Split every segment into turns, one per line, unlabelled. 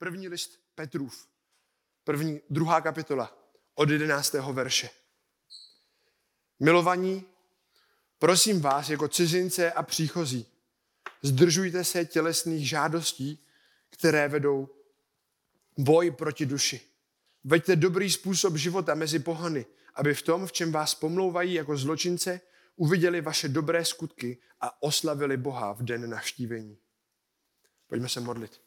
První list Petrův, první, druhá kapitola, od jedenáctého verše. Milovaní, prosím vás jako cizince a příchozí, zdržujte se tělesných žádostí, které vedou boj proti duši. Veďte dobrý způsob života mezi pohany, aby v tom, v čem vás pomlouvají jako zločince, uviděli vaše dobré skutky a oslavili Boha v den navštívení. Pojďme se modlit.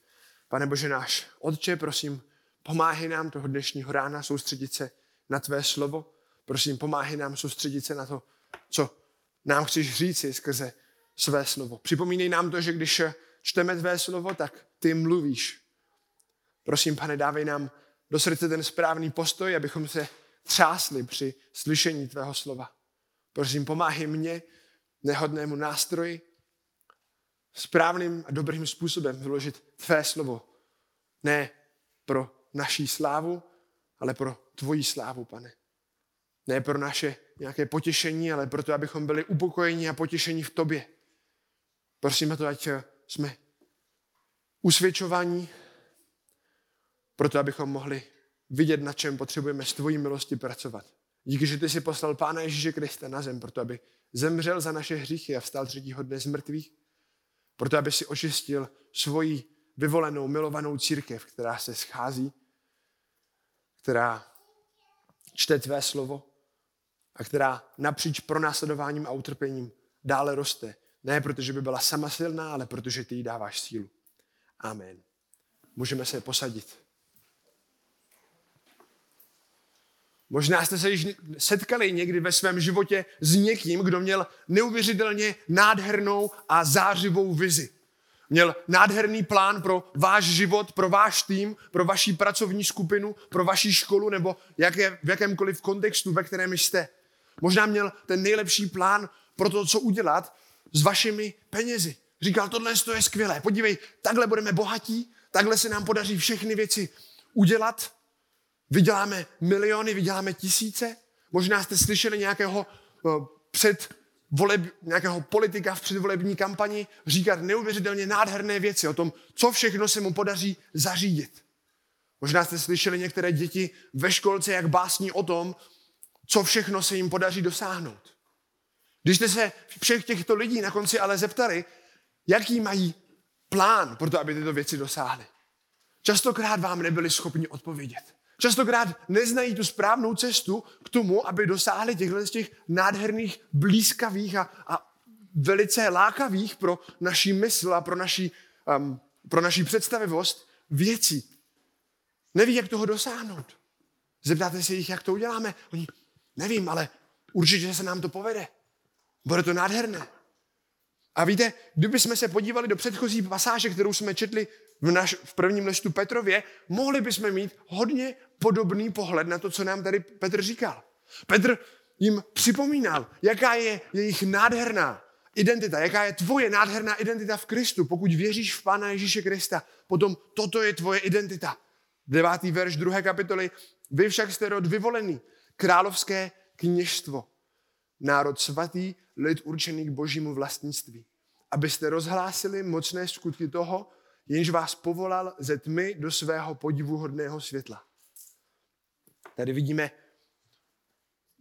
Pane Bože náš, Otče, prosím, pomáhej nám toho dnešního rána soustředit se na Tvé slovo. Prosím, pomáhej nám soustředit se na to, co nám chceš říci skrze své slovo. Připomínej nám to, že když čteme Tvé slovo, tak Ty mluvíš. Prosím, pane, dávej nám do srdce ten správný postoj, abychom se třásli při slyšení Tvého slova. Prosím, pomáhej mě, nehodnému nástroji, správným a dobrým způsobem vyložit Tvé slovo. Ne pro naší slávu, ale pro Tvoji slávu, pane. Ne pro naše nějaké potěšení, ale proto, abychom byli upokojeni a potěšení v Tobě. Prosíme to, ať jsme usvědčovaní, proto abychom mohli vidět, na čem potřebujeme s Tvojí milosti pracovat. Díky, že Ty jsi poslal Pána Ježíše Krista na zem, proto aby zemřel za naše hříchy a vstal třetího dne z mrtvých, proto aby si očistil svoji vyvolenou, milovanou církev, která se schází, která čte Tvé slovo a která napříč pronásledováním a utrpením dále roste. Ne protože by byla sama silná, ale protože Ty jí dáváš sílu. Amen. Můžeme se posadit. Možná jste se již setkali někdy ve svém životě s někým, kdo měl neuvěřitelně nádhernou a zářivou vizi. Měl nádherný plán pro váš život, pro váš tým, pro vaši pracovní skupinu, pro vaši školu nebo jaké, v jakémkoliv kontextu, ve kterém jste. Možná měl ten nejlepší plán pro to, co udělat s vašimi penězi. Říkal, tohle je skvělé, podívej, takhle budeme bohatí, takhle se nám podaří všechny věci udělat Vyděláme miliony, vyděláme tisíce. Možná jste slyšeli nějakého eh, před voleb, nějakého politika v předvolební kampani říkat neuvěřitelně nádherné věci o tom, co všechno se mu podaří zařídit. Možná jste slyšeli některé děti ve školce, jak básní o tom, co všechno se jim podaří dosáhnout. Když jste se všech těchto lidí na konci ale zeptali, jaký mají plán pro to, aby tyto věci dosáhly, častokrát vám nebyli schopni odpovědět. Častokrát neznají tu správnou cestu k tomu, aby dosáhli těchto z těch nádherných, blízkavých a, a velice lákavých pro naší mysl a pro naší, um, pro naší představivost věcí. Neví, jak toho dosáhnout. Zeptáte se jich, jak to uděláme. Oni, nevím, ale určitě se nám to povede. Bude to nádherné. A víte, kdyby jsme se podívali do předchozí pasáže, kterou jsme četli v, naš, v prvním listu Petrově, mohli bychom mít hodně podobný pohled na to, co nám tady Petr říkal. Petr jim připomínal, jaká je jejich nádherná identita, jaká je tvoje nádherná identita v Kristu. Pokud věříš v Pána Ježíše Krista, potom toto je tvoje identita. Devátý verš druhé kapitoly. Vy však jste rod vyvolený, královské kněžstvo, národ svatý, lid určený k božímu vlastnictví. Abyste rozhlásili mocné skutky toho, jenž vás povolal ze tmy do svého podivuhodného světla. Tady vidíme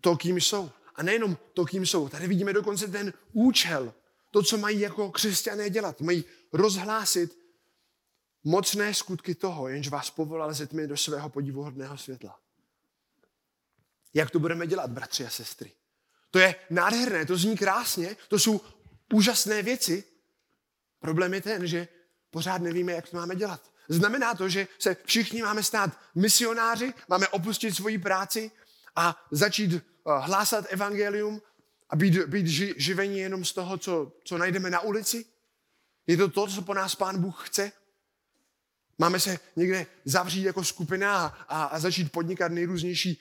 to, kým jsou. A nejenom to, kým jsou. Tady vidíme dokonce ten účel. To, co mají jako křesťané dělat. Mají rozhlásit mocné skutky toho, jenž vás povolal ze tmy do svého podivuhodného světla. Jak to budeme dělat, bratři a sestry? To je nádherné, to zní krásně, to jsou úžasné věci. Problém je ten, že pořád nevíme, jak to máme dělat. Znamená to, že se všichni máme stát misionáři, máme opustit svoji práci a začít eh, hlásat evangelium a být, být ži, živení jenom z toho, co, co najdeme na ulici? Je to to, co po nás Pán Bůh chce? Máme se někde zavřít jako skupina a, a, začít podnikat nejrůznější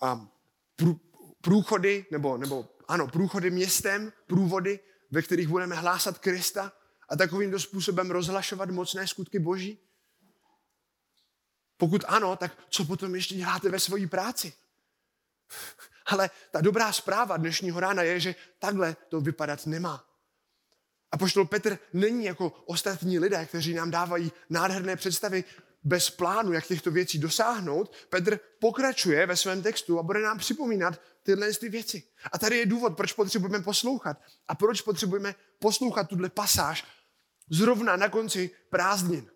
a, prů, průchody, nebo, nebo ano, průchody městem, průvody, ve kterých budeme hlásat Krista? A takovýmto způsobem rozhlašovat mocné skutky Boží? Pokud ano, tak co potom ještě děláte ve své práci? Ale ta dobrá zpráva dnešního rána je, že takhle to vypadat nemá. A poštol Petr není jako ostatní lidé, kteří nám dávají nádherné představy. bez plánu, jak těchto věcí dosáhnout, Petr pokračuje ve svém textu a bude nám připomínat tyhle ty věci. A tady je důvod, proč potřebujeme poslouchat a proč potřebujeme poslouchat tuhle pasáž zrovna na konci prázdnin.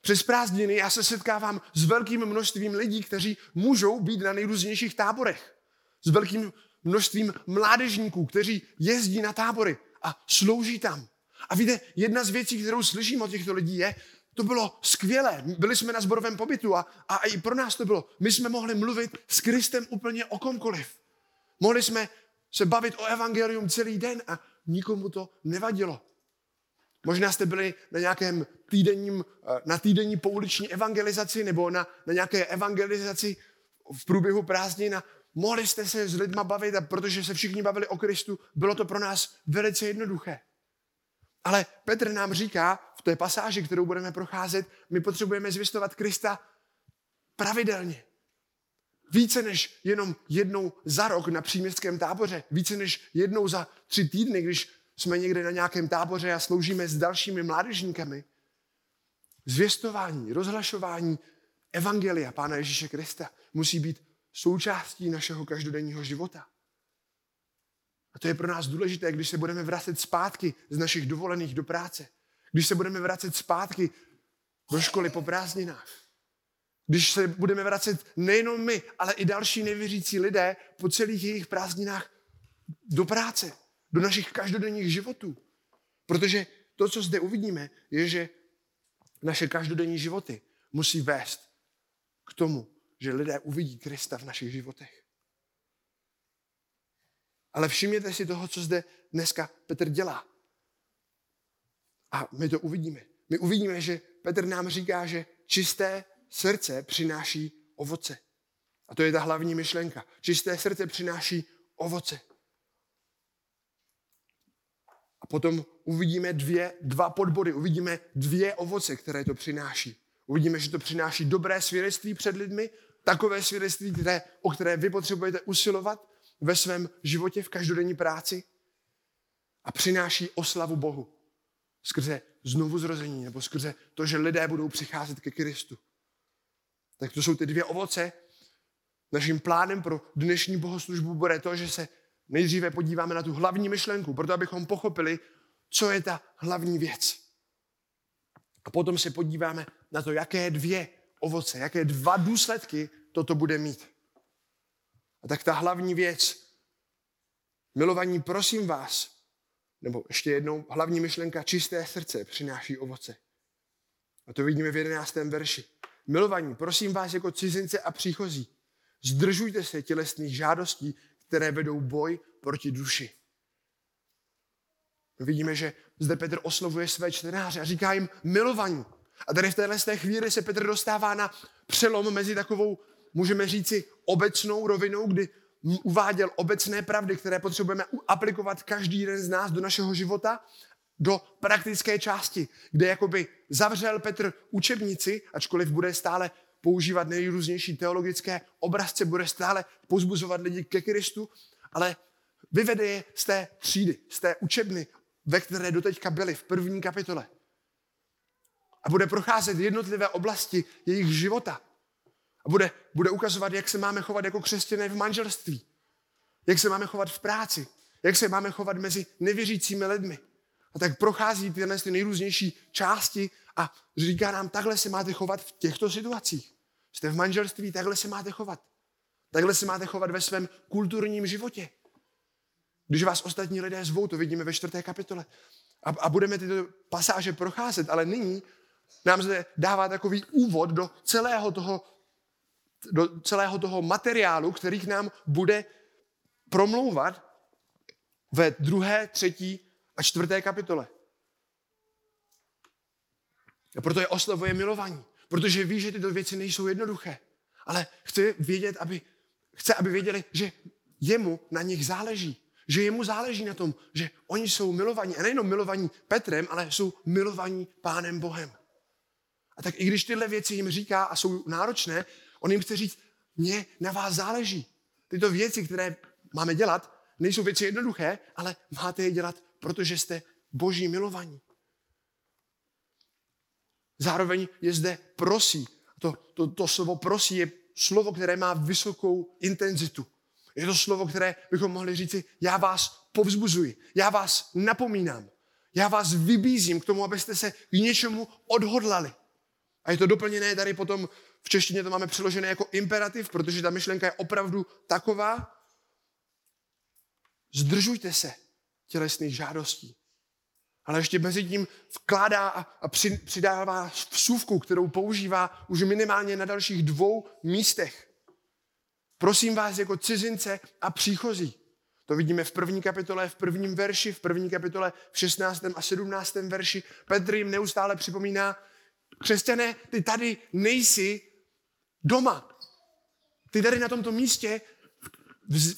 Přes prázdniny já se setkávám s velkým množstvím lidí, kteří můžou být na nejrůznějších táborech. S velkým množstvím mládežníků, kteří jezdí na tábory a slouží tam. A víte, jedna z věcí, kterou slyším od těchto lidí je, to bylo skvělé. Byli jsme na zborovém pobytu a, a i pro nás to bylo. My jsme mohli mluvit s Kristem úplně o komkoliv. Mohli jsme se bavit o evangelium celý den a nikomu to nevadilo. Možná jste byli na nějakém týdenním, eh, na týdenní pouliční evangelizaci nebo na, na nějaké evangelizaci v průběhu prázdnin a mohli jste se s lidma bavit a protože se všichni bavili o Kristu, bylo to pro nás velice jednoduché. Ale Petr nám říká v té pasáži, kterou budeme procházet, my potřebujeme zvěstovat Krista pravidelně. Více než jenom jednou za rok na příměstském táboře, více než jednou za tři týdny, když jsme někde na nějakém táboře a sloužíme s dalšími mládežníkami. Zvěstování, rozhlašování Evangelia Pána Ježíše Krista musí být součástí našeho každodenního života. A to je pro nás důležité, když se budeme vracet zpátky z našich dovolených do práce. Když se budeme vracet zpátky do školy po prázdninách. Když se budeme vracet nejenom my, ale i další nevěřící lidé po celých jejich prázdninách do práce, do našich každodenních životů. Protože to, co zde uvidíme, je, že naše každodenní životy musí vést k tomu, že lidé uvidí Krista v našich životech. Ale všimněte si toho, co zde dneska Petr dělá. A my to uvidíme. My uvidíme, že Petr nám říká, že čisté srdce přináší ovoce. A to je ta hlavní myšlenka. Čisté srdce přináší ovoce. A potom uvidíme dvě, dva podbody, uvidíme dvě ovoce, které to přináší. Uvidíme, že to přináší dobré svědectví před lidmi, takové svědectví, které, o které vy potřebujete usilovat ve svém životě, v každodenní práci. A přináší oslavu Bohu skrze znovu zrození, nebo skrze to, že lidé budou přicházet ke Kristu. Tak to jsou ty dvě ovoce. Naším plánem pro dnešní bohoslužbu bude to, že se nejdříve podíváme na tu hlavní myšlenku, proto abychom pochopili, co je ta hlavní věc. A potom se podíváme na to, jaké dvě ovoce, jaké dva důsledky toto bude mít. A tak ta hlavní věc, milovaní, prosím vás, nebo ještě jednou, hlavní myšlenka, čisté srdce přináší ovoce. A to vidíme v jedenáctém verši. Milovaní, prosím vás jako cizince a příchozí, zdržujte se tělesných žádostí, které vedou boj proti duši. Vidíme, že zde Petr oslovuje své čtenáře a říká jim milovaní. A tady v téhle chvíli se Petr dostává na přelom mezi takovou, můžeme říci, obecnou rovinou, kdy uváděl obecné pravdy, které potřebujeme aplikovat každý jeden z nás do našeho života, do praktické části, kde jakoby zavřel Petr učebnici, ačkoliv bude stále používat nejrůznější teologické obrazce, bude stále pozbuzovat lidi ke Kristu, ale vyvede je z té třídy, z té učebny, ve které doteďka byli v první kapitole. A bude procházet jednotlivé oblasti jejich života. A bude, bude ukazovat, jak se máme chovat jako křesťané v manželství. Jak se máme chovat v práci. Jak se máme chovat mezi nevěřícími lidmi. A tak prochází tyhle ty nejrůznější části a říká nám, takhle se máte chovat v těchto situacích. Jste v manželství, takhle se máte chovat. Takhle se máte chovat ve svém kulturním životě. Když vás ostatní lidé zvou, to vidíme ve čtvrté kapitole. A, a budeme tyto pasáže procházet, ale nyní nám zde dává takový úvod do celého toho, do celého toho materiálu, který k nám bude promlouvat ve druhé, třetí a čtvrté kapitole. A proto je oslavuje milování. Protože ví, že tyto věci nejsou jednoduché. Ale chce vědět, aby, chce, aby věděli, že jemu na nich záleží. Že jemu záleží na tom, že oni jsou milovaní. A nejenom milovaní Petrem, ale jsou milovaní Pánem Bohem. A tak i když tyhle věci jim říká a jsou náročné, on jim chce říct, mně na vás záleží. Tyto věci, které máme dělat, nejsou věci jednoduché, ale máte je dělat, protože jste boží milovaní. Zároveň je zde prosí To, to, to slovo prosí je slovo, které má vysokou intenzitu. Je to slovo, které bychom mohli říci, já vás povzbuzuji, já vás napomínám, já vás vybízím k tomu, abyste se k něčemu odhodlali. A je to doplněné tady potom, v češtině to máme přeložené jako imperativ, protože ta myšlenka je opravdu taková. Zdržujte se tělesných žádostí. Ale ještě mezi tím vkládá a přidává vsuvku, kterou používá už minimálně na dalších dvou místech. Prosím vás jako cizince a příchozí. To vidíme v první kapitole, v prvním verši, v první kapitole, v 16. a 17. verši. Petr jim neustále připomíná, křesťané, ty tady nejsi doma. Ty tady na tomto místě,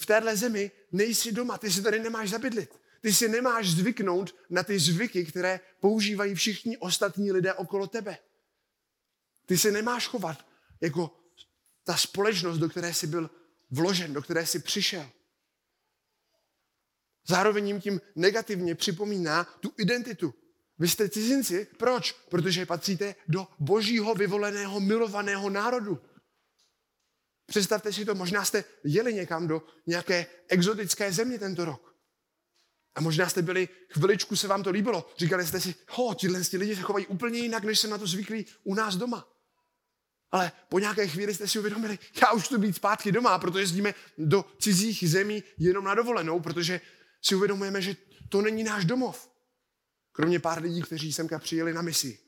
v téhle zemi, nejsi doma. Ty si tady nemáš zabydlit. Ty si nemáš zvyknout na ty zvyky, které používají všichni ostatní lidé okolo tebe. Ty se nemáš chovat jako ta společnost, do které jsi byl vložen, do které jsi přišel. Zároveň jim tím negativně připomíná tu identitu. Vy jste cizinci. Proč? Protože patříte do božího vyvoleného, milovaného národu. Představte si to, možná jste jeli někam do nějaké exotické země tento rok. A možná jste byli, chviličku se vám to líbilo. Říkali jste si, ho, tihle lidi se chovají úplně jinak, než se na to zvyklí u nás doma. Ale po nějaké chvíli jste si uvědomili, já už tu být zpátky doma, protože jezdíme do cizích zemí jenom na dovolenou, protože si uvědomujeme, že to není náš domov. Kromě pár lidí, kteří semka přijeli na misi.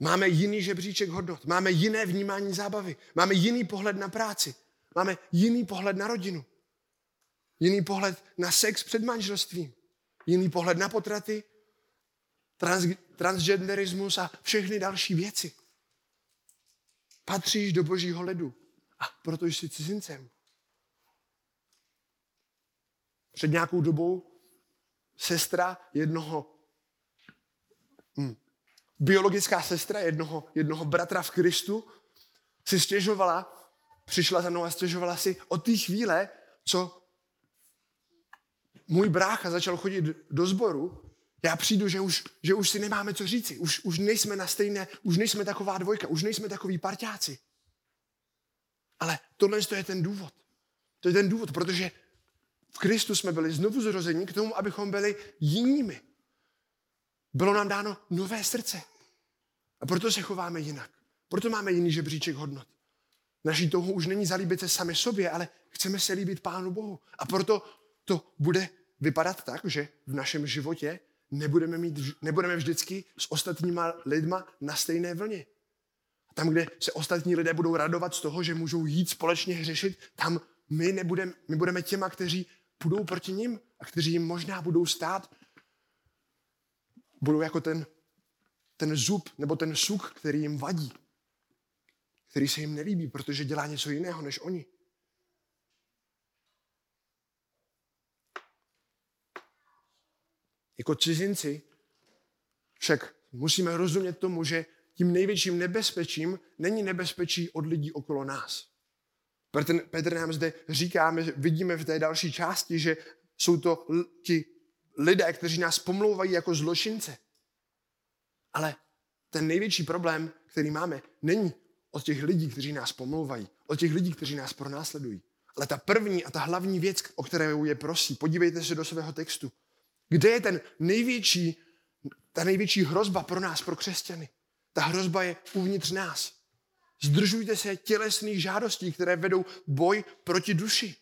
Máme jiný žebříček hodnot, máme jiné vnímání zábavy, máme jiný pohled na práci, máme jiný pohled na rodinu, jiný pohled na sex před manželstvím, jiný pohled na potraty, trans, transgenderismus a všechny další věci. Patříš do božího ledu a proto jsi cizincem. Před nějakou dobou sestra jednoho hm, biologická sestra jednoho, jednoho bratra v Kristu si stěžovala, přišla za mnou a stěžovala si od té chvíle, co můj brácha začal chodit do sboru, já přijdu, že už, že už si nemáme co říci. Už, už nejsme na stejné, už nejsme taková dvojka, už nejsme takový parťáci. Ale tohle je ten důvod. To je ten důvod, protože v Kristu jsme byli znovu zrození k tomu, abychom byli jinými. Bylo nám dáno nové srdce. A proto se chováme jinak. Proto máme jiný žebříček hodnot. Naší touhou už není zalíbit se sami sobě, ale chceme se líbit Pánu Bohu. A proto to bude vypadat tak, že v našem životě nebudeme, mít, nebudeme vždycky s ostatníma lidma na stejné vlně. Tam, kde se ostatní lidé budou radovat z toho, že můžou jít společně hřešit, tam my, nebudeme, my budeme těma, kteří půjdou proti ním a kteří jim možná budou stát budou jako ten, ten zub nebo ten suk, který jim vadí, který se jim nelíbí, protože dělá něco jiného než oni. Jako cizinci však musíme rozumět tomu, že tím největším nebezpečím není nebezpečí od lidí okolo nás. Petr, Petr nám zde říká, my vidíme v té další části, že jsou to ti lidé, kteří nás pomlouvají jako zločince. Ale ten největší problém, který máme, není od těch lidí, kteří nás pomlouvají, od těch lidí, kteří nás pronásledují. Ale ta první a ta hlavní věc, o kterou je prosí, podívejte se do svého textu. Kde je ten největší, ta největší hrozba pro nás, pro křesťany? Ta hrozba je uvnitř nás. Zdržujte se tělesných žádostí, které vedou boj proti duši.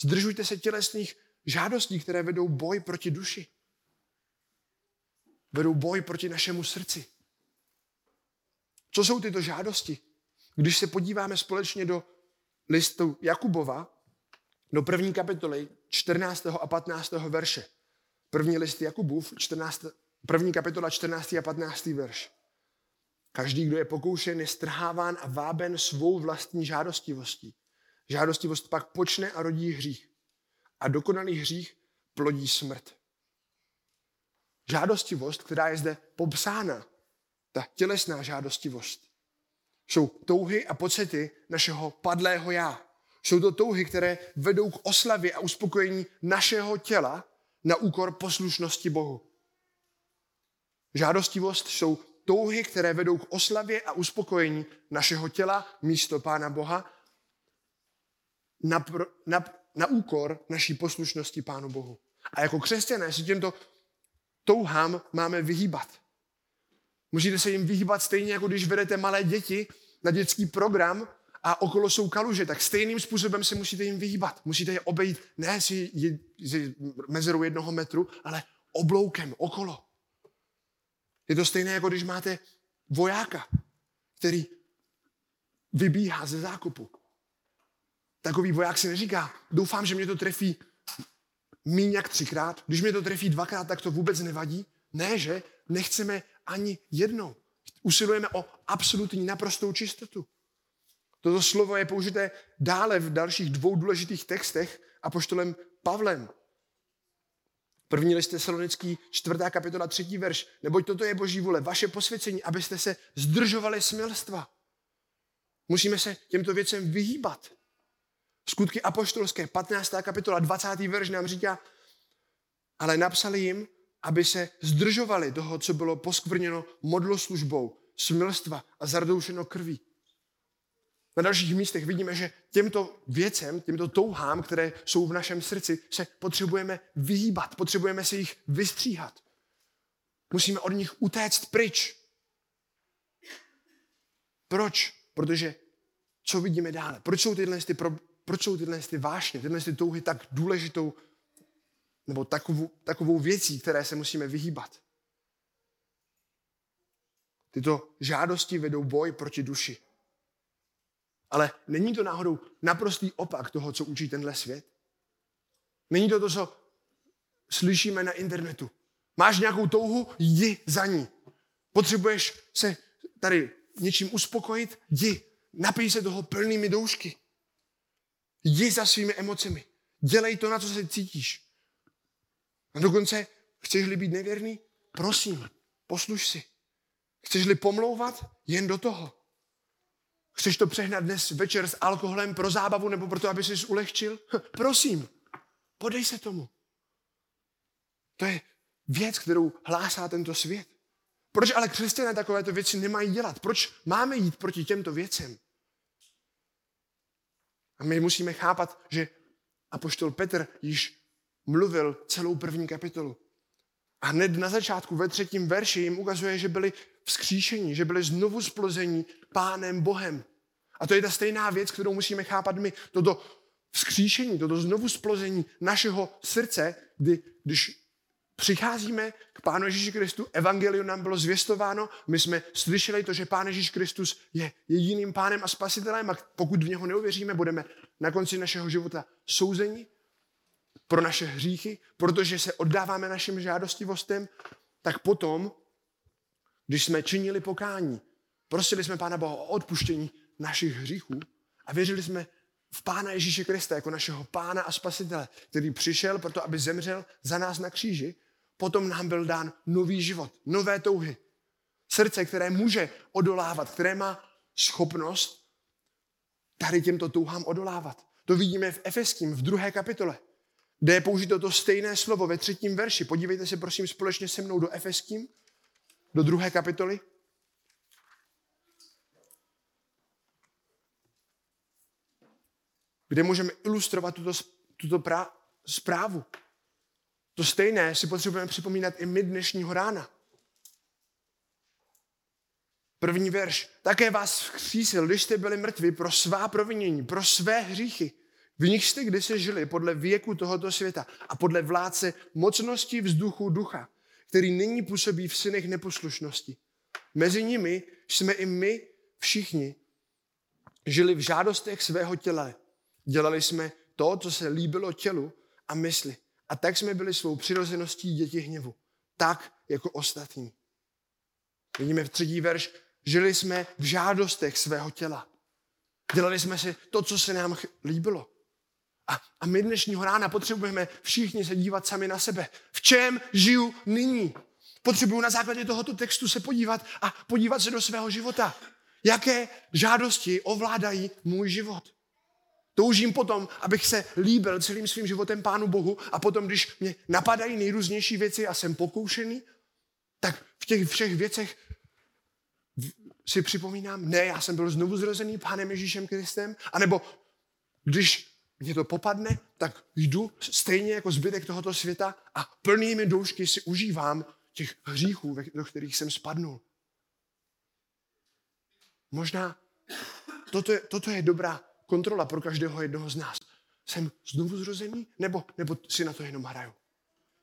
Zdržujte se tělesných žádostí, které vedou boj proti duši. Vedou boj proti našemu srdci. Co jsou tyto žádosti? Když se podíváme společně do listu Jakubova, do první kapitoly 14. a 15. verše. První list Jakubův, 14, první kapitola 14. a 15. verš. Každý, kdo je pokoušen, je strháván a váben svou vlastní žádostivostí. Žádostivost pak počne a rodí hřích a dokonalý hřích plodí smrt. Žádostivost, která je zde popsána, ta tělesná žádostivost, jsou touhy a pocity našeho padlého já. Jsou to touhy, které vedou k oslavě a uspokojení našeho těla na úkor poslušnosti Bohu. Žádostivost jsou touhy, které vedou k oslavě a uspokojení našeho těla místo Pána Boha na, na, na úkor naší poslušnosti Pánu Bohu. A jako křesťané si těmto touhám máme vyhýbat. Můžete se jim vyhýbat stejně, jako když vedete malé děti na dětský program a okolo jsou kaluže, tak stejným způsobem se musíte jim vyhýbat. Musíte je obejít ne si, je, mezerou jednoho metru, ale obloukem okolo. Je to stejné, jako když máte vojáka, který vybíhá ze zákupu. Takový voják si neříká, doufám, že mě to trefí míň jak třikrát. Když mě to trefí dvakrát, tak to vůbec nevadí. Ne, že nechceme ani jednou. Usilujeme o absolutní naprostou čistotu. Toto slovo je použité dále v dalších dvou důležitých textech a poštolem Pavlem. První list Tesalonický, čtvrtá kapitola, třetí verš. Neboť toto je boží vůle, vaše posvěcení, abyste se zdržovali smilstva. Musíme se těmto věcem vyhýbat. Skutky apoštolské, 15. kapitola, 20. verš nám říká, ale napsali jim, aby se zdržovali toho, co bylo poskvrněno modloslužbou, smilstva a zardoušeno krví. Na dalších místech vidíme, že těmto věcem, těmto touhám, které jsou v našem srdci, se potřebujeme vyhýbat, potřebujeme se jich vystříhat. Musíme od nich utéct pryč. Proč? Protože co vidíme dále? Proč jsou tyhle, ty, proč jsou tyhle ty vášně, tyhle ty touhy tak důležitou nebo takovou, takovou věcí, které se musíme vyhýbat? Tyto žádosti vedou boj proti duši. Ale není to náhodou naprostý opak toho, co učí tenhle svět? Není to to, co slyšíme na internetu. Máš nějakou touhu, jdi za ní. Potřebuješ se tady něčím uspokojit, jdi. Napij se toho plnými doušky. Jdi za svými emocemi. Dělej to, na co se cítíš. A dokonce, chceš-li být nevěrný? Prosím, posluš si. Chceš-li pomlouvat? Jen do toho. Chceš to přehnat dnes večer s alkoholem pro zábavu nebo proto, aby jsi ulehčil? Hm, prosím, podej se tomu. To je věc, kterou hlásá tento svět. Proč ale křesťané takovéto věci nemají dělat? Proč máme jít proti těmto věcem? A my musíme chápat, že apoštol Petr již mluvil celou první kapitolu. A hned na začátku ve třetím verši jim ukazuje, že byli vzkříšení, že byli znovu splození pánem Bohem. A to je ta stejná věc, kterou musíme chápat my. Toto vzkříšení, toto znovu splození našeho srdce, kdy, když přicházíme k Pánu Ježíši Kristu, evangelium nám bylo zvěstováno, my jsme slyšeli to, že Pán Ježíš Kristus je jediným pánem a spasitelem a pokud v něho neuvěříme, budeme na konci našeho života souzeni pro naše hříchy, protože se oddáváme našim žádostivostem, tak potom když jsme činili pokání, prosili jsme Pána Boha o odpuštění našich hříchů a věřili jsme v Pána Ježíše Krista jako našeho Pána a Spasitele, který přišel proto, aby zemřel za nás na kříži, potom nám byl dán nový život, nové touhy. Srdce, které může odolávat, které má schopnost tady těmto touhám odolávat. To vidíme v Efeským, v druhé kapitole, kde je použito to stejné slovo ve třetím verši. Podívejte se prosím společně se mnou do Efeským, do druhé kapitoly. Kde můžeme ilustrovat tuto, tuto pra, zprávu. To stejné si potřebujeme připomínat i my dnešního rána. První verš. Také vás vzkřísil, když jste byli mrtvi pro svá provinění, pro své hříchy. V nich jste kdysi žili podle věku tohoto světa a podle vládce mocnosti vzduchu ducha, který nyní působí v synech neposlušnosti. Mezi nimi jsme i my všichni žili v žádostech svého těla. Dělali jsme to, co se líbilo tělu a mysli. A tak jsme byli svou přirozeností děti hněvu. Tak jako ostatní. Vidíme v třetí verš, žili jsme v žádostech svého těla. Dělali jsme si to, co se nám líbilo. A, a my dnešního rána potřebujeme všichni se dívat sami na sebe. V čem žiju nyní? Potřebuju na základě tohoto textu se podívat a podívat se do svého života. Jaké žádosti ovládají můj život? Toužím potom, abych se líbil celým svým životem Pánu Bohu a potom, když mě napadají nejrůznější věci a jsem pokoušený, tak v těch všech věcech si připomínám, ne, já jsem byl znovu zrozený Pánem Ježíšem Kristem, anebo když mě to popadne, tak jdu stejně jako zbytek tohoto světa a plnými doušky si užívám těch hříchů, do kterých jsem spadnul. Možná toto je, toto je dobrá kontrola pro každého jednoho z nás. Jsem znovu zrozený, nebo, nebo si na to jenom hraju?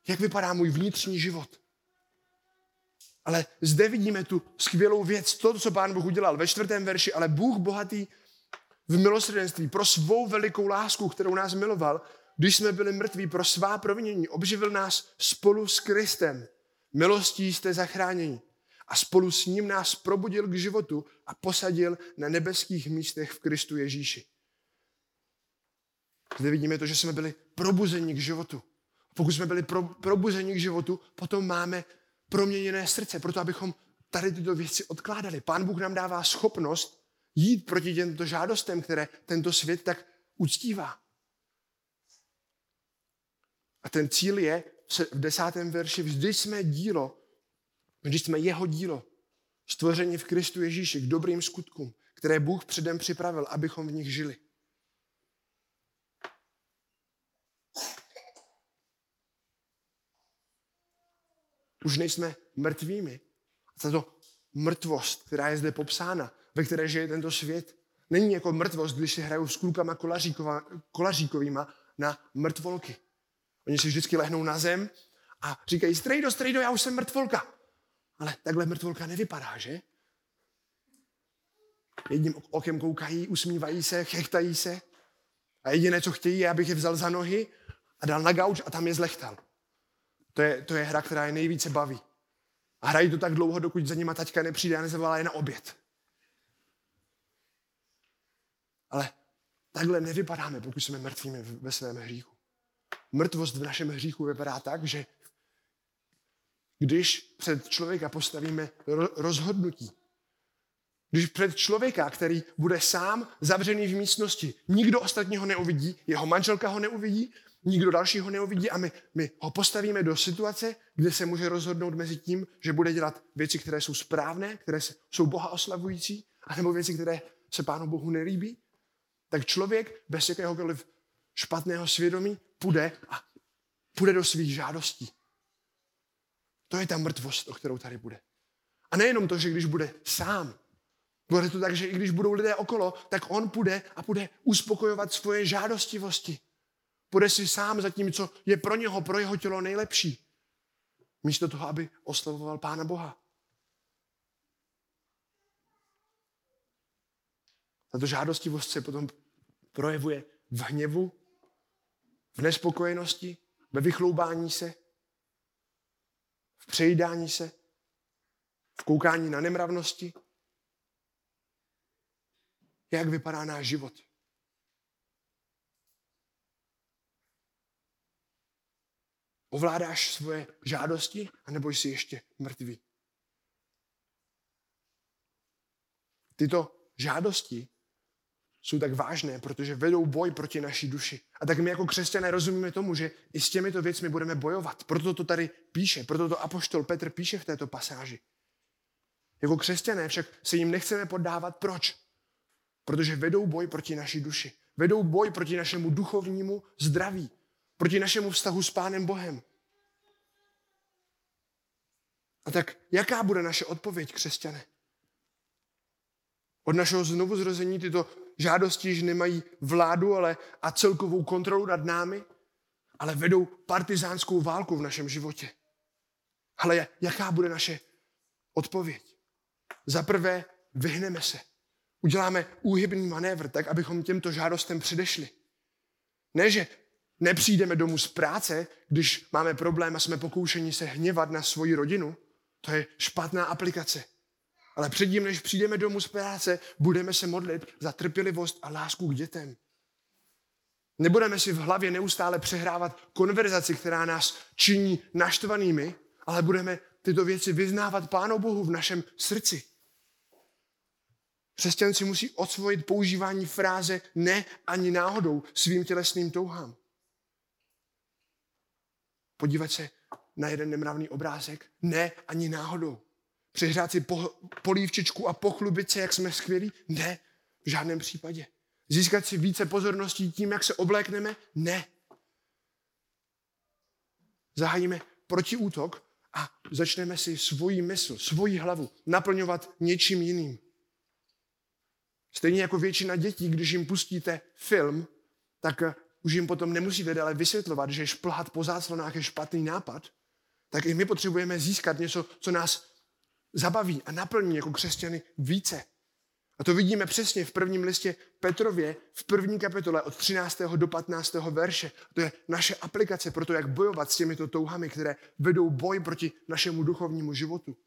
Jak vypadá můj vnitřní život? Ale zde vidíme tu skvělou věc, to, co pán Bůh udělal ve čtvrtém verši, ale Bůh bohatý v milosrdenství pro svou velikou lásku, kterou nás miloval, když jsme byli mrtví pro svá provinění, obživil nás spolu s Kristem. Milostí jste zachráněni. A spolu s ním nás probudil k životu a posadil na nebeských místech v Kristu Ježíši. Zde vidíme to, že jsme byli probuzeni k životu. Pokud jsme byli pro, probuzeni k životu, potom máme proměněné srdce, proto abychom tady tyto věci odkládali. Pán Bůh nám dává schopnost jít proti těmto žádostem, které tento svět tak uctívá. A ten cíl je v desátém verši, vždy jsme dílo, vždy jsme jeho dílo, stvoření v Kristu Ježíši k dobrým skutkům, které Bůh předem připravil, abychom v nich žili. Už nejsme mrtvými. Tato mrtvost, která je zde popsána, ve které žije tento svět, není jako mrtvost, když si hrajou s klukama kolaříkovýma na mrtvolky. Oni si vždycky lehnou na zem a říkají, strejdo, strejdo, já už jsem mrtvolka. Ale takhle mrtvolka nevypadá, že? Jedním okem koukají, usmívají se, chechtají se. A jediné, co chtějí, je, abych je vzal za nohy a dal na gauč a tam je zlechtal. To je, to je hra, která je nejvíce baví. A hrají to tak dlouho, dokud za nima taťka nepřijde a nezavolá je na oběd. Ale takhle nevypadáme, pokud jsme mrtvými ve svém hříchu. Mrtvost v našem hříchu vypadá tak, že když před člověka postavíme rozhodnutí, když před člověka, který bude sám zavřený v místnosti, nikdo ostatního neuvidí, jeho manželka ho neuvidí, nikdo další ho neuvidí a my, my ho postavíme do situace, kde se může rozhodnout mezi tím, že bude dělat věci, které jsou správné, které jsou Boha oslavující, anebo věci, které se Pánu Bohu nelíbí, tak člověk bez jakéhokoliv špatného svědomí půjde a půjde do svých žádostí. To je ta mrtvost, o kterou tady bude. A nejenom to, že když bude sám, bude to tak, že i když budou lidé okolo, tak on půjde a bude uspokojovat svoje žádostivosti. Půjde si sám za tím, co je pro něho, pro jeho tělo nejlepší. Místo toho, aby oslavoval Pána Boha. Tato žádostivost se potom projevuje v hněvu, v nespokojenosti, ve vychloubání se, v přejídání se, v koukání na nemravnosti. Jak vypadá náš život? Ovládáš svoje žádosti, anebo jsi ještě mrtvý? Tyto žádosti jsou tak vážné, protože vedou boj proti naší duši. A tak my jako křesťané rozumíme tomu, že i s těmito věcmi budeme bojovat. Proto to tady píše, proto to apoštol Petr píše v této pasáži. Jako křesťané však se jim nechceme poddávat. Proč? Protože vedou boj proti naší duši. Vedou boj proti našemu duchovnímu zdraví. Proti našemu vztahu s Pánem Bohem. A tak jaká bude naše odpověď, křesťané? Od našeho znovuzrození tyto žádosti již nemají vládu ale, a celkovou kontrolu nad námi, ale vedou partizánskou válku v našem životě. Ale jaká bude naše odpověď? Za prvé, vyhneme se. Uděláme úhybný manévr, tak abychom těmto žádostem předešli. Ne, že nepřijdeme domů z práce, když máme problém a jsme pokoušeni se hněvat na svoji rodinu. To je špatná aplikace. Ale předtím, než přijdeme domů z práce, budeme se modlit za trpělivost a lásku k dětem. Nebudeme si v hlavě neustále přehrávat konverzaci, která nás činí naštvanými, ale budeme tyto věci vyznávat Pánu Bohu v našem srdci. Křesťan si musí osvojit používání fráze ne ani náhodou svým tělesným touhám. Podívat se na jeden nemravný obrázek, ne ani náhodou. Přehrát si po, polívčičku a pochlubit se, jak jsme skvělí? Ne, v žádném případě. Získat si více pozorností tím, jak se oblékneme? Ne. Zahájíme protiútok a začneme si svoji mysl, svoji hlavu naplňovat něčím jiným. Stejně jako většina dětí, když jim pustíte film, tak už jim potom nemusíte dále vysvětlovat, že šplhat po záclonách je špatný nápad, tak i my potřebujeme získat něco, co nás zabaví a naplní jako křesťany více. A to vidíme přesně v prvním listě Petrově, v první kapitole od 13. do 15. verše. To je naše aplikace pro to, jak bojovat s těmito touhami, které vedou boj proti našemu duchovnímu životu.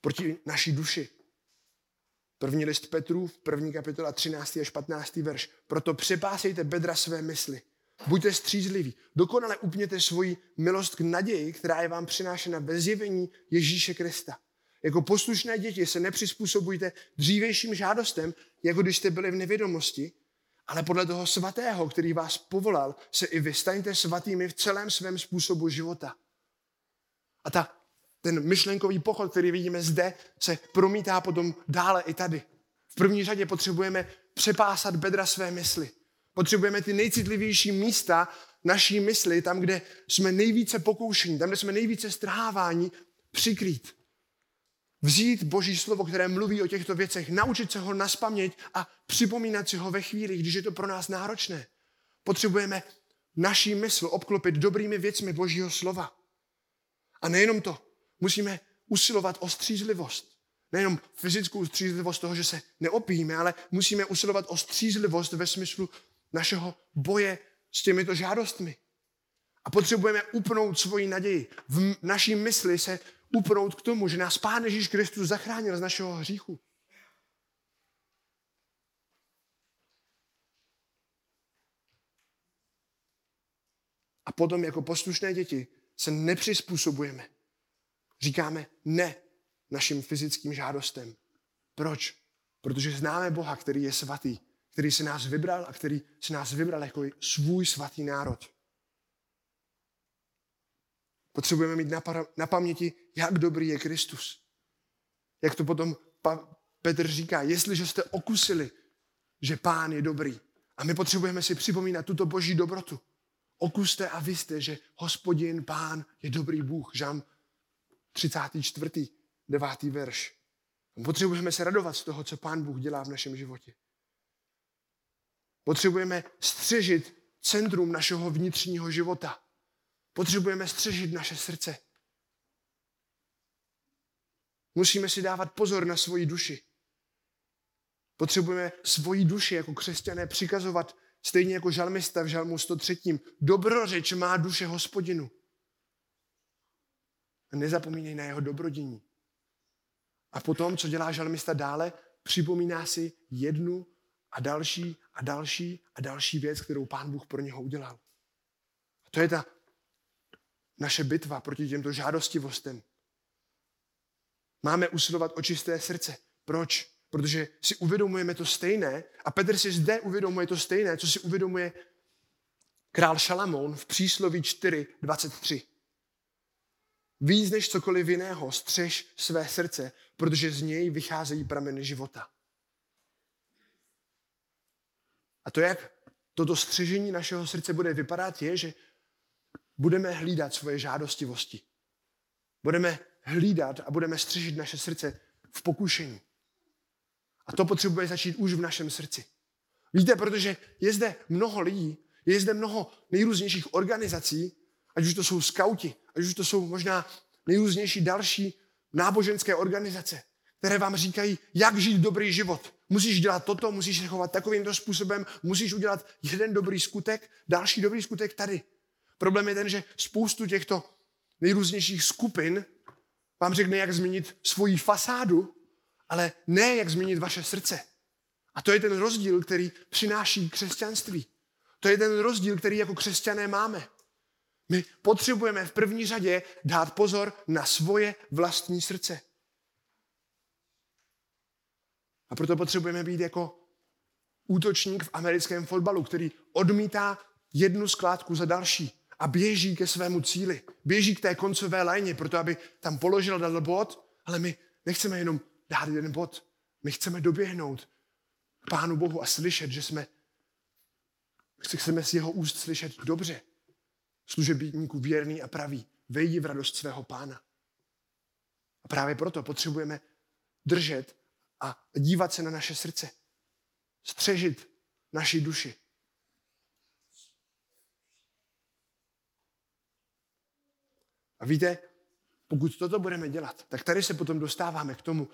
Proti naší duši. První list Petru, v první kapitola 13. až 15. verš. Proto přepásejte bedra své mysli. Buďte střízliví. Dokonale upněte svoji milost k naději, která je vám přinášena ve zjevení Ježíše Krista. Jako poslušné děti se nepřizpůsobujte dřívejším žádostem, jako když jste byli v nevědomosti, ale podle toho svatého, který vás povolal, se i vy staňte svatými v celém svém způsobu života. A ta, ten myšlenkový pochod, který vidíme zde, se promítá potom dále i tady. V první řadě potřebujeme přepásat bedra své mysli. Potřebujeme ty nejcitlivější místa naší mysli, tam, kde jsme nejvíce pokoušení, tam, kde jsme nejvíce strháváni, přikrýt. Vzít Boží slovo, které mluví o těchto věcech, naučit se ho naspamět a připomínat si ho ve chvíli, když je to pro nás náročné. Potřebujeme naší mysl obklopit dobrými věcmi Božího slova. A nejenom to, musíme usilovat o střízlivost. Nejenom fyzickou střízlivost toho, že se neopíme, ale musíme usilovat o střízlivost ve smyslu našeho boje s těmito žádostmi. A potřebujeme upnout svoji naději. V naší mysli se upnout k tomu, že nás Pán Ježíš Kristus zachránil z našeho hříchu. A potom jako poslušné děti se nepřizpůsobujeme. Říkáme ne našim fyzickým žádostem. Proč? Protože známe Boha, který je svatý, který se nás vybral a který se nás vybral jako svůj svatý národ. Potřebujeme mít na, paměti, jak dobrý je Kristus. Jak to potom pa- Petr říká, jestliže jste okusili, že pán je dobrý. A my potřebujeme si připomínat tuto boží dobrotu. Okuste a jste, že hospodin, pán je dobrý Bůh. Žám 34. 9. verš. Potřebujeme se radovat z toho, co pán Bůh dělá v našem životě. Potřebujeme střežit centrum našeho vnitřního života. Potřebujeme střežit naše srdce. Musíme si dávat pozor na svoji duši. Potřebujeme svoji duši jako křesťané přikazovat, stejně jako žalmista v žalmu 103. Dobrořeč má duše hospodinu. Nezapomínej na jeho dobrodění. A potom, co dělá žalmista dále, připomíná si jednu a další a další a další věc, kterou pán Bůh pro něho udělal. A to je ta naše bitva proti těmto žádostivostem. Máme usilovat o čisté srdce. Proč? Protože si uvědomujeme to stejné a Petr si zde uvědomuje to stejné, co si uvědomuje král Šalamón v přísloví 4.23. Víc než cokoliv jiného střež své srdce, protože z něj vycházejí prameny života. A to, jak toto střežení našeho srdce bude vypadat, je, že budeme hlídat svoje žádostivosti. Budeme hlídat a budeme střežit naše srdce v pokušení. A to potřebuje začít už v našem srdci. Víte, protože je zde mnoho lidí, je zde mnoho nejrůznějších organizací, ať už to jsou skauti, ať už to jsou možná nejrůznější další náboženské organizace, které vám říkají, jak žít dobrý život. Musíš dělat toto, musíš se chovat takovýmto způsobem, musíš udělat jeden dobrý skutek, další dobrý skutek tady. Problém je ten, že spoustu těchto nejrůznějších skupin vám řekne, jak změnit svoji fasádu, ale ne jak změnit vaše srdce. A to je ten rozdíl, který přináší křesťanství. To je ten rozdíl, který jako křesťané máme. My potřebujeme v první řadě dát pozor na svoje vlastní srdce. A proto potřebujeme být jako útočník v americkém fotbalu, který odmítá jednu skládku za další a běží ke svému cíli. Běží k té koncové lajně, proto aby tam položil dal bod, ale my nechceme jenom dát jeden bod. My chceme doběhnout Pánu Bohu a slyšet, že jsme, chceme z jeho úst slyšet dobře. Služebníku věrný a pravý. Vejdi v radost svého pána. A právě proto potřebujeme držet a dívat se na naše srdce. Střežit naši duši. A víte, pokud toto budeme dělat, tak tady se potom dostáváme k tomu,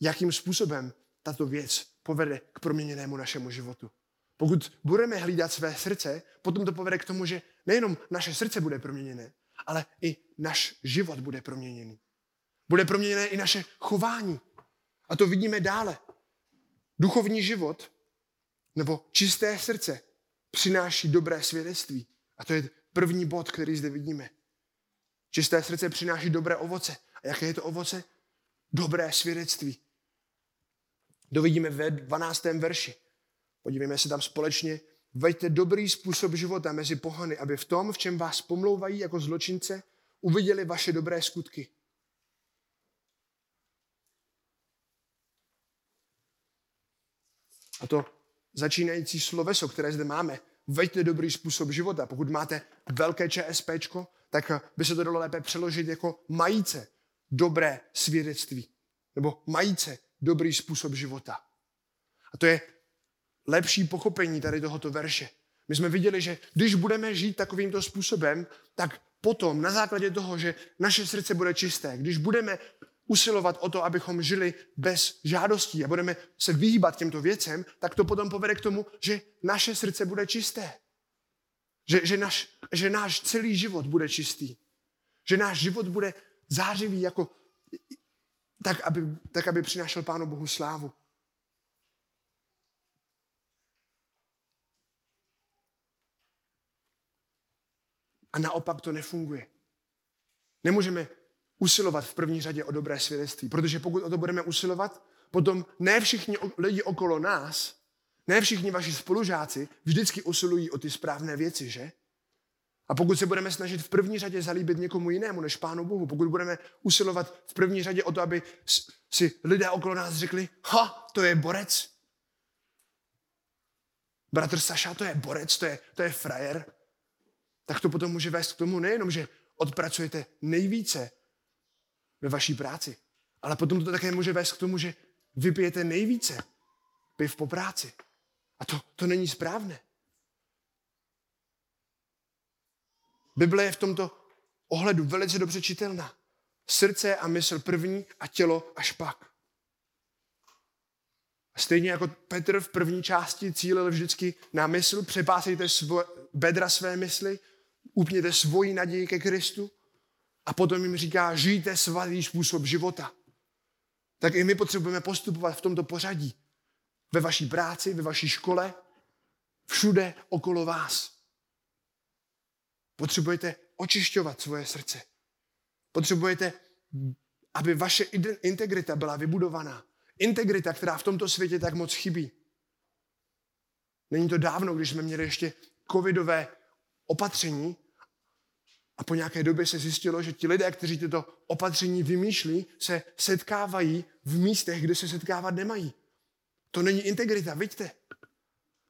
jakým způsobem tato věc povede k proměněnému našemu životu. Pokud budeme hlídat své srdce, potom to povede k tomu, že nejenom naše srdce bude proměněné, ale i náš život bude proměněný. Bude proměněné i naše chování. A to vidíme dále. Duchovní život nebo čisté srdce přináší dobré svědectví. A to je první bod, který zde vidíme. Čisté srdce přináší dobré ovoce. A jaké je to ovoce? Dobré svědectví. Dovidíme ve 12. verši. Podívejme se tam společně. Veďte dobrý způsob života mezi pohany, aby v tom, v čem vás pomlouvají jako zločince, uviděli vaše dobré skutky. A to začínající sloveso, které zde máme, veďte dobrý způsob života. Pokud máte velké ČSPčko, tak by se to dalo lépe přeložit jako majíce dobré svědectví. Nebo majíce dobrý způsob života. A to je lepší pochopení tady tohoto verše. My jsme viděli, že když budeme žít takovýmto způsobem, tak potom na základě toho, že naše srdce bude čisté, když budeme usilovat o to, abychom žili bez žádostí a budeme se vyhýbat těmto věcem, tak to potom povede k tomu, že naše srdce bude čisté. Že, že, naš, že náš celý život bude čistý. Že náš život bude zářivý jako tak, aby, tak, aby přinášel Pánu Bohu slávu. A naopak to nefunguje. Nemůžeme usilovat v první řadě o dobré svědectví, protože pokud o to budeme usilovat, potom ne všichni lidi okolo nás, ne všichni vaši spolužáci vždycky usilují o ty správné věci, že? A pokud se budeme snažit v první řadě zalíbit někomu jinému než Pánu Bohu, pokud budeme usilovat v první řadě o to, aby si lidé okolo nás řekli, ha, to je borec. Bratr Saša, to je borec, to je, to je frajer. Tak to potom může vést k tomu nejenom, že odpracujete nejvíce ve vaší práci, ale potom to také může vést k tomu, že vypijete nejvíce piv po práci. A to, to není správné. Bible je v tomto ohledu velice dobře čitelná. Srdce a mysl první a tělo až pak. Stejně jako Petr v první části cílil vždycky na mysl, přepásejte svo, bedra své mysli, upněte svoji naději ke Kristu a potom jim říká, žijte svatý způsob života. Tak i my potřebujeme postupovat v tomto pořadí. Ve vaší práci, ve vaší škole, všude okolo vás. Potřebujete očišťovat svoje srdce. Potřebujete, aby vaše integrita byla vybudovaná. Integrita, která v tomto světě tak moc chybí. Není to dávno, když jsme měli ještě covidové opatření a po nějaké době se zjistilo, že ti lidé, kteří tyto opatření vymýšlí, se setkávají v místech, kde se setkávat nemají. To není integrita, vidíte.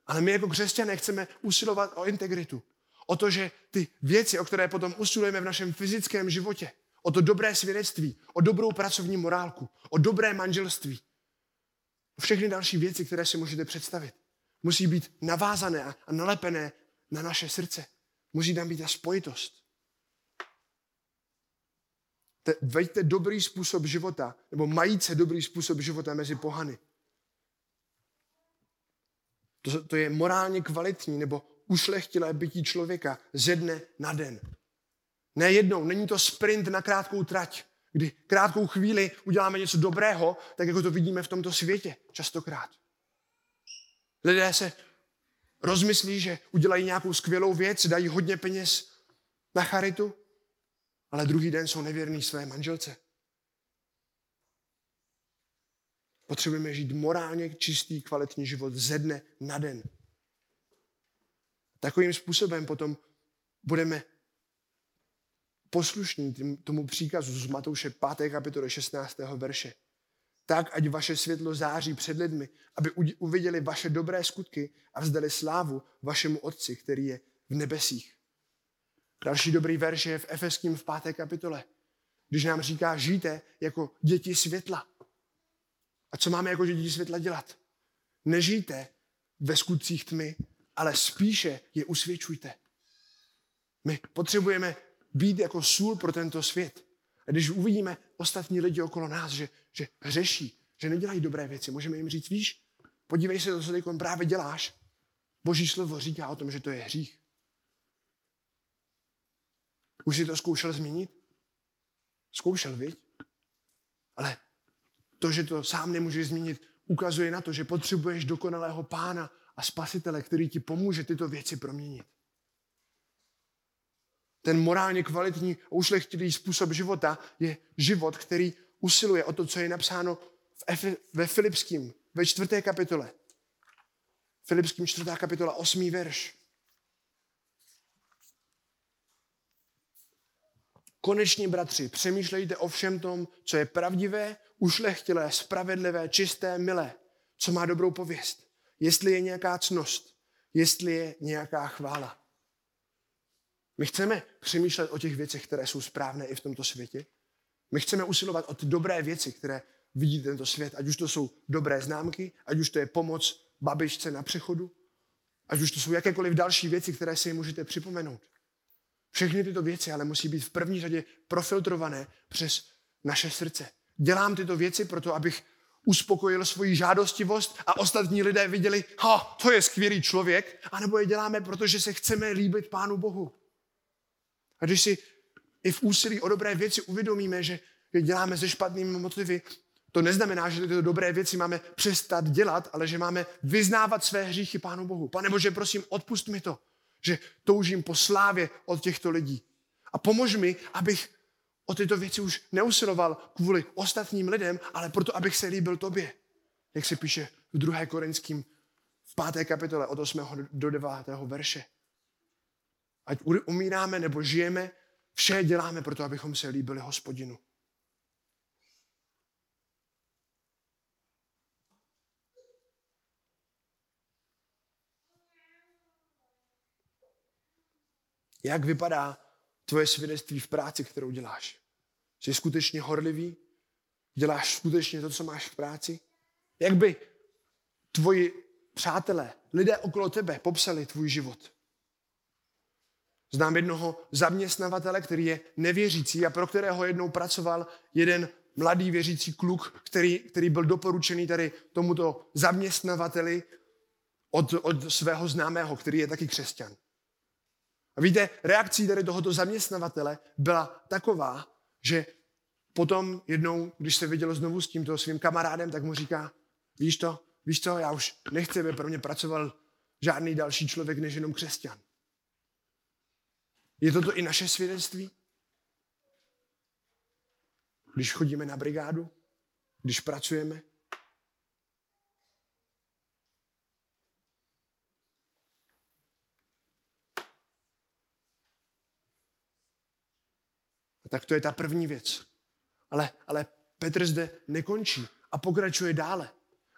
Ale my jako křesťané chceme usilovat o integritu. O to, že ty věci, o které potom usilujeme v našem fyzickém životě, o to dobré svědectví, o dobrou pracovní morálku, o dobré manželství, všechny další věci, které si můžete představit, musí být navázané a nalepené na naše srdce. Musí tam být ta spojitost. Te, veďte dobrý způsob života, nebo majíce dobrý způsob života mezi pohany. To, to je morálně kvalitní nebo ušlechtilé bytí člověka ze dne na den. Ne jednou, není to sprint na krátkou trať, kdy krátkou chvíli uděláme něco dobrého, tak jako to vidíme v tomto světě častokrát. Lidé se rozmyslí, že udělají nějakou skvělou věc, dají hodně peněz na charitu, ale druhý den jsou nevěrní své manželce. Potřebujeme žít morálně čistý, kvalitní život ze dne na den. Takovým způsobem potom budeme poslušní tomu příkazu z Matouše 5. kapitoly 16. verše. Tak, ať vaše světlo září před lidmi, aby uviděli vaše dobré skutky a vzdali slávu vašemu Otci, který je v nebesích. Další dobrý verš je v Efeským v 5. kapitole, když nám říká, žijte jako děti světla. A co máme jako děti světla dělat? Nežijte ve skutcích tmy, ale spíše je usvědčujte. My potřebujeme být jako sůl pro tento svět. A když uvidíme ostatní lidi okolo nás, že, že hřeší, že nedělají dobré věci, můžeme jim říct, víš, podívej se, co teď právě děláš. Boží slovo říká o tom, že to je hřích. Už jsi to zkoušel změnit? Zkoušel, viď? Ale to, že to sám nemůžeš změnit, ukazuje na to, že potřebuješ dokonalého pána a spasitele, který ti pomůže tyto věci proměnit. Ten morálně kvalitní a ušlechtilý způsob života je život, který usiluje o to, co je napsáno ve Filipským, ve čtvrté kapitole. Filipským čtvrtá kapitola, osmý verš. Konečně, bratři, přemýšlejte o všem tom, co je pravdivé, ušlechtilé, spravedlivé, čisté, milé, co má dobrou pověst. Jestli je nějaká cnost, jestli je nějaká chvála. My chceme přemýšlet o těch věcech, které jsou správné i v tomto světě. My chceme usilovat o ty dobré věci, které vidí tento svět, ať už to jsou dobré známky, ať už to je pomoc babičce na přechodu, ať už to jsou jakékoliv další věci, které si můžete připomenout. Všechny tyto věci ale musí být v první řadě profiltrované přes naše srdce. Dělám tyto věci proto, abych uspokojil svoji žádostivost a ostatní lidé viděli, ha, to je skvělý člověk, anebo je děláme, protože se chceme líbit Pánu Bohu. A když si i v úsilí o dobré věci uvědomíme, že děláme ze špatnými motivy, to neznamená, že tyto dobré věci máme přestat dělat, ale že máme vyznávat své hříchy Pánu Bohu. Pane Bože, prosím, odpust mi to že toužím po slávě od těchto lidí. A pomož mi, abych o tyto věci už neusiloval kvůli ostatním lidem, ale proto, abych se líbil tobě. Jak se píše v 2. Korinským v 5. kapitole od 8. do 9. verše. Ať umíráme nebo žijeme, vše děláme proto, abychom se líbili hospodinu. Jak vypadá tvoje svědectví v práci, kterou děláš? Jsi skutečně horlivý? Děláš skutečně to, co máš v práci? Jak by tvoji přátelé, lidé okolo tebe popsali tvůj život? Znám jednoho zaměstnavatele, který je nevěřící a pro kterého jednou pracoval jeden mladý věřící kluk, který, který byl doporučený tady tomuto zaměstnavateli od, od svého známého, který je taky křesťan. A víte, reakcí tady tohoto zaměstnavatele byla taková, že potom jednou, když se viděl znovu s tímto svým kamarádem, tak mu říká, víš to, víš co, já už nechci, aby pro mě pracoval žádný další člověk než jenom křesťan. Je toto i naše svědectví? Když chodíme na brigádu, když pracujeme, tak to je ta první věc. Ale, ale Petr zde nekončí a pokračuje dále.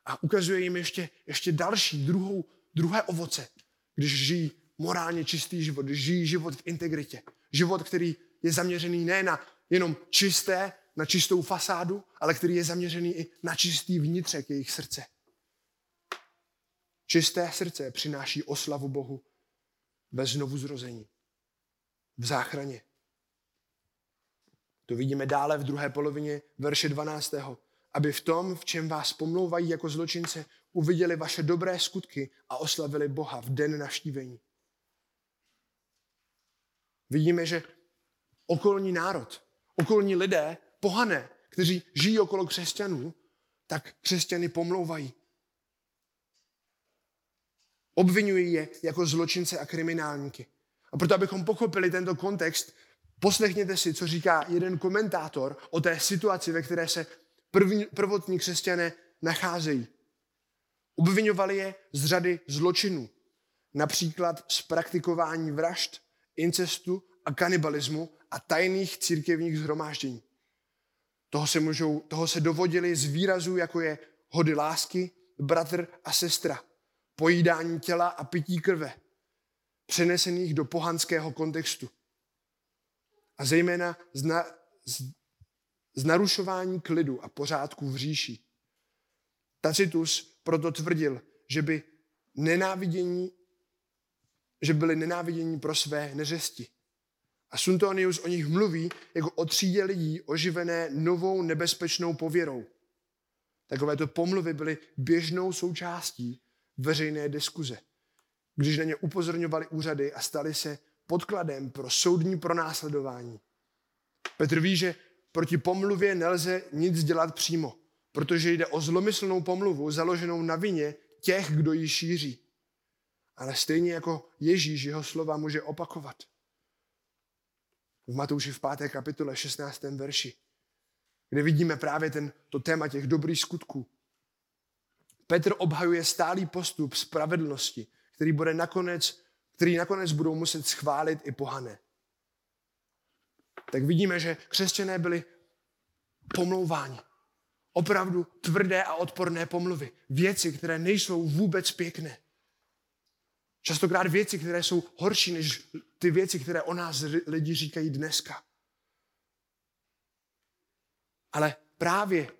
A ukazuje jim ještě, ještě další, druhou, druhé ovoce, když žijí morálně čistý život, žijí život v integritě. Život, který je zaměřený ne na jenom čisté, na čistou fasádu, ale který je zaměřený i na čistý vnitřek jejich srdce. Čisté srdce přináší oslavu Bohu bez znovu zrození, v záchraně. To vidíme dále v druhé polovině verše 12. Aby v tom, v čem vás pomlouvají jako zločince, uviděli vaše dobré skutky a oslavili Boha v den naštívení. Vidíme, že okolní národ, okolní lidé, pohané, kteří žijí okolo křesťanů, tak křesťany pomlouvají. Obvinují je jako zločince a kriminálníky. A proto, abychom pochopili tento kontext, Poslechněte si, co říká jeden komentátor o té situaci, ve které se první, prvotní křesťané nacházejí. Obvinovali je z řady zločinů, například z praktikování vražd, incestu a kanibalismu a tajných církevních zhromáždění. Toho se, můžou, toho se dovodili z výrazů, jako je hody lásky, bratr a sestra, pojídání těla a pití krve, přenesených do pohanského kontextu. A zejména z, na, z, z narušování klidu a pořádku v říši. Tacitus proto tvrdil, že by nenávidění, že byli nenávidění pro své neřesti. A Suntonius o nich mluví jako o třídě lidí oživené novou nebezpečnou pověrou. Takovéto pomluvy byly běžnou součástí veřejné diskuze, když na ně upozorňovali úřady a stali se podkladem pro soudní pronásledování. Petr ví, že proti pomluvě nelze nic dělat přímo, protože jde o zlomyslnou pomluvu založenou na vině těch, kdo ji šíří. Ale stejně jako Ježíš jeho slova může opakovat. V Matouši v 5. kapitole 16. verši, kde vidíme právě ten, to téma těch dobrých skutků. Petr obhajuje stálý postup spravedlnosti, který, bude nakonec, který nakonec budou muset schválit i pohané. Tak vidíme, že křesťané byli pomlouváni. Opravdu tvrdé a odporné pomluvy. Věci, které nejsou vůbec pěkné. Častokrát věci, které jsou horší než ty věci, které o nás lidi říkají dneska. Ale právě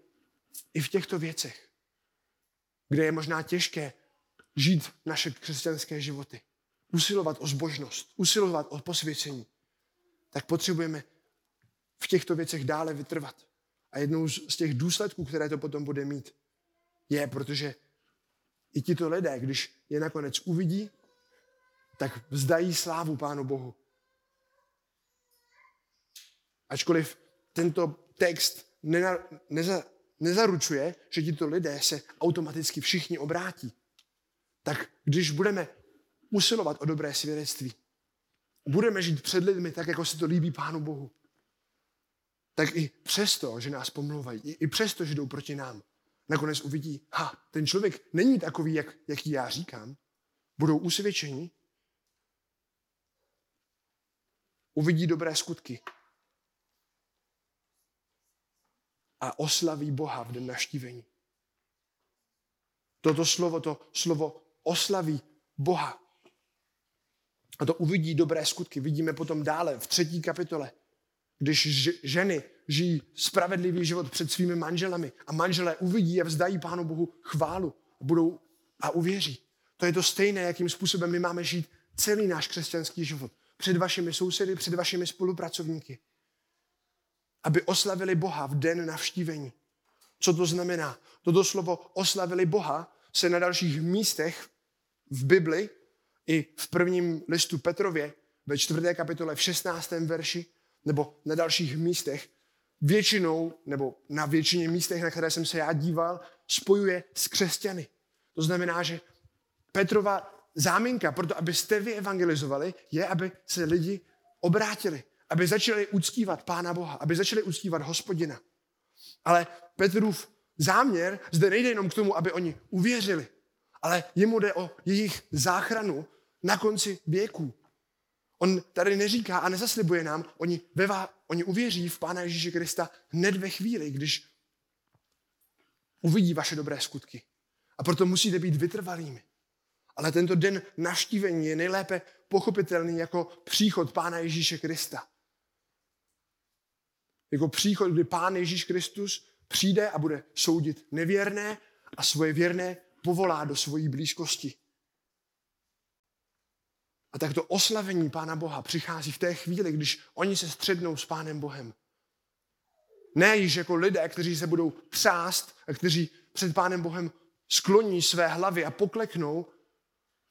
i v těchto věcech, kde je možná těžké žít naše křesťanské životy, usilovat o zbožnost, usilovat o posvěcení, tak potřebujeme v těchto věcech dále vytrvat. A jednou z těch důsledků, které to potom bude mít, je, protože i tito lidé, když je nakonec uvidí, tak vzdají slávu Pánu Bohu. Ačkoliv tento text nena, neza, nezaručuje, že tito lidé se automaticky všichni obrátí, tak když budeme usilovat o dobré svědectví, budeme žít před lidmi tak, jako se to líbí Pánu Bohu, tak i přesto, že nás pomlouvají, i přesto, že jdou proti nám, nakonec uvidí, ha, ten člověk není takový, jak, jaký já říkám, budou usvědčeni, uvidí dobré skutky a oslaví Boha v den naštívení. Toto slovo, to slovo oslaví Boha a to uvidí dobré skutky. Vidíme potom dále v třetí kapitole, když ženy žijí spravedlivý život před svými manželami a manželé uvidí a vzdají Pánu Bohu chválu a budou a uvěří. To je to stejné, jakým způsobem my máme žít celý náš křesťanský život. Před vašimi sousedy, před vašimi spolupracovníky. Aby oslavili Boha v den navštívení. Co to znamená? Toto slovo oslavili Boha se na dalších místech v Bibli i v prvním listu Petrově ve čtvrté kapitole v 16. verši nebo na dalších místech většinou, nebo na většině místech, na které jsem se já díval, spojuje s křesťany. To znamená, že Petrova záminka pro to, abyste vy evangelizovali, je, aby se lidi obrátili, aby začali uctívat Pána Boha, aby začali uctívat hospodina. Ale Petrův záměr zde nejde jenom k tomu, aby oni uvěřili, ale jemu jde o jejich záchranu na konci věků. On tady neříká a nezaslibuje nám, oni, veva, oni uvěří v Pána Ježíše Krista hned ve chvíli, když uvidí vaše dobré skutky. A proto musíte být vytrvalými. Ale tento den naštívení je nejlépe pochopitelný jako příchod Pána Ježíše Krista. Jako příchod, kdy Pán Ježíš Kristus přijde a bude soudit nevěrné a svoje věrné povolá do svojí blízkosti. A tak to oslavení Pána Boha přichází v té chvíli, když oni se střednou s Pánem Bohem. Ne již jako lidé, kteří se budou třást a kteří před Pánem Bohem skloní své hlavy a pokleknou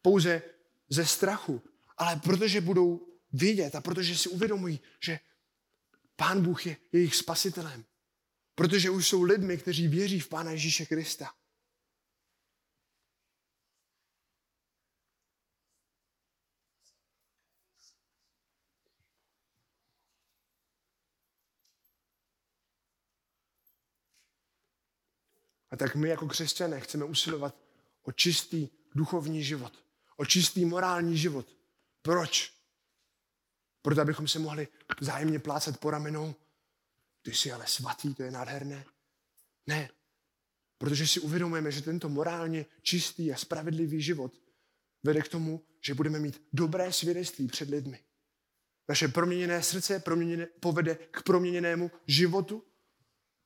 pouze ze strachu, ale protože budou vědět a protože si uvědomují, že Pán Bůh je jejich spasitelem. Protože už jsou lidmi, kteří věří v Pána Ježíše Krista. A tak my jako křesťané chceme usilovat o čistý duchovní život, o čistý morální život. Proč? Proto, abychom se mohli zájemně plácat po ramenou. Ty jsi ale svatý, to je nádherné. Ne, protože si uvědomujeme, že tento morálně čistý a spravedlivý život vede k tomu, že budeme mít dobré svědectví před lidmi. Naše proměněné srdce proměněné, povede k proměněnému životu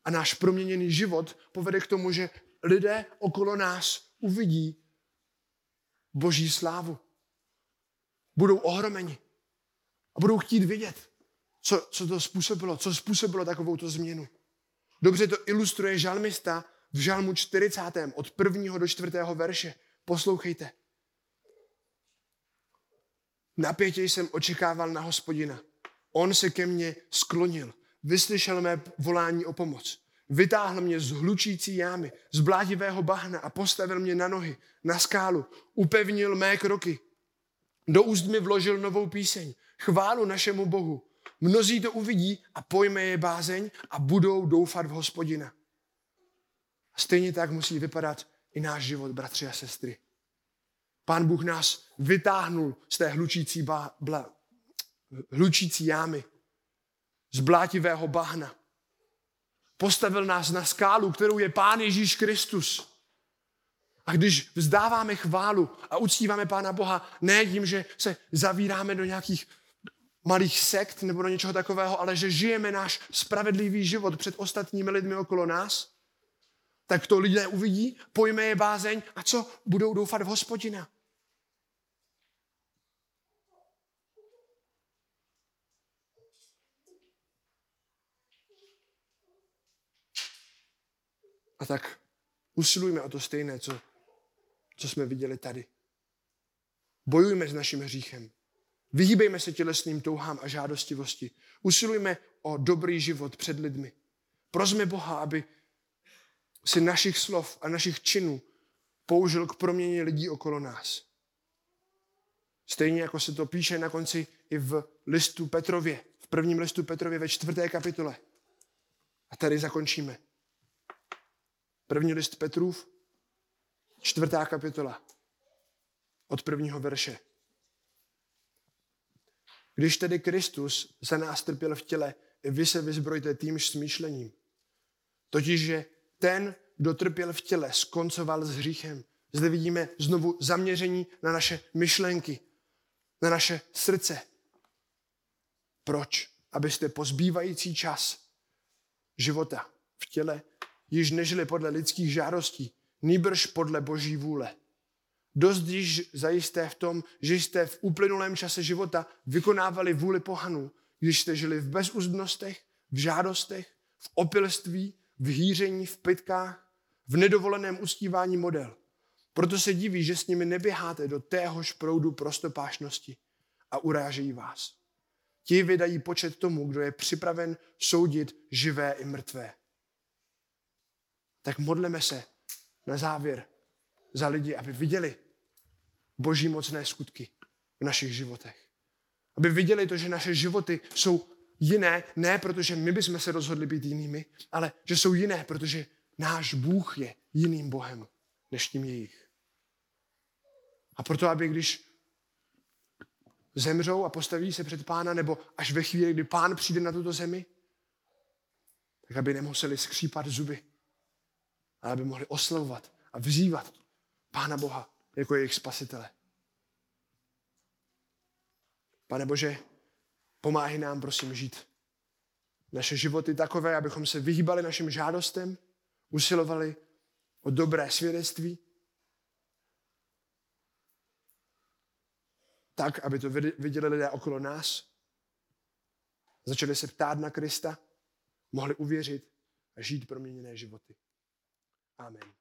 a náš proměněný život povede k tomu, že lidé okolo nás uvidí boží slávu. Budou ohromeni a budou chtít vidět, co, co to způsobilo, co způsobilo takovou to změnu. Dobře to ilustruje žalmista v žalmu 40. od prvního do čtvrtého verše. Poslouchejte. Napětě jsem očekával na hospodina. On se ke mně sklonil, vyslyšel mé volání o pomoc. Vytáhl mě z hlučící jámy, z blátivého bahna a postavil mě na nohy, na skálu. Upevnil mé kroky. Do úst mi vložil novou píseň, chválu našemu Bohu. Mnozí to uvidí a pojme je bázeň a budou doufat v hospodina. A stejně tak musí vypadat i náš život, bratři a sestry. Pán Bůh nás vytáhnul z té hlučící, ba, bla, hlučící jámy, z blátivého bahna. Postavil nás na skálu, kterou je Pán Ježíš Kristus. A když vzdáváme chválu a uctíváme Pána Boha, ne tím, že se zavíráme do nějakých malých sekt nebo do něčeho takového, ale že žijeme náš spravedlivý život před ostatními lidmi okolo nás, tak to lidé uvidí, pojme je bázeň a co? Budou doufat v hospodina. A tak usilujme o to stejné, co, co jsme viděli tady. Bojujme s naším hříchem. Vyhýbejme se tělesným touhám a žádostivosti. Usilujme o dobrý život před lidmi. Prosme Boha, aby si našich slov a našich činů použil k proměně lidí okolo nás. Stejně jako se to píše na konci i v listu Petrově, v prvním listu Petrově ve čtvrté kapitole. A tady zakončíme. První list Petrův, čtvrtá kapitola, od prvního verše. Když tedy Kristus za nás trpěl v těle, vy se vyzbrojte týmž smýšlením. Totiž, že ten, kdo trpěl v těle, skoncoval s hříchem. Zde vidíme znovu zaměření na naše myšlenky, na naše srdce. Proč? Abyste po zbývající čas života v těle již nežili podle lidských žádostí, nýbrž podle boží vůle. Dost již zajisté v tom, že jste v uplynulém čase života vykonávali vůli pohanů, když jste žili v bezúzdnostech, v žádostech, v opilství, v hýření, v pytkách, v nedovoleném ustívání model. Proto se diví, že s nimi neběháte do téhož proudu prostopášnosti a urážejí vás. Ti vydají počet tomu, kdo je připraven soudit živé i mrtvé. Tak modleme se na závěr za lidi, aby viděli boží mocné skutky v našich životech. Aby viděli to, že naše životy jsou jiné, ne protože my bychom se rozhodli být jinými, ale že jsou jiné, protože náš Bůh je jiným Bohem než tím jejich. A proto, aby když zemřou a postaví se před pána, nebo až ve chvíli, kdy pán přijde na tuto zemi, tak aby nemuseli skřípat zuby, ale aby mohli oslavovat a vzývat Pána Boha jako jejich spasitele. Pane Bože, pomáhej nám, prosím, žít naše životy takové, abychom se vyhýbali našim žádostem, usilovali o dobré svědectví, tak, aby to viděli lidé okolo nás, začali se ptát na Krista, mohli uvěřit a žít proměněné životy. Amen.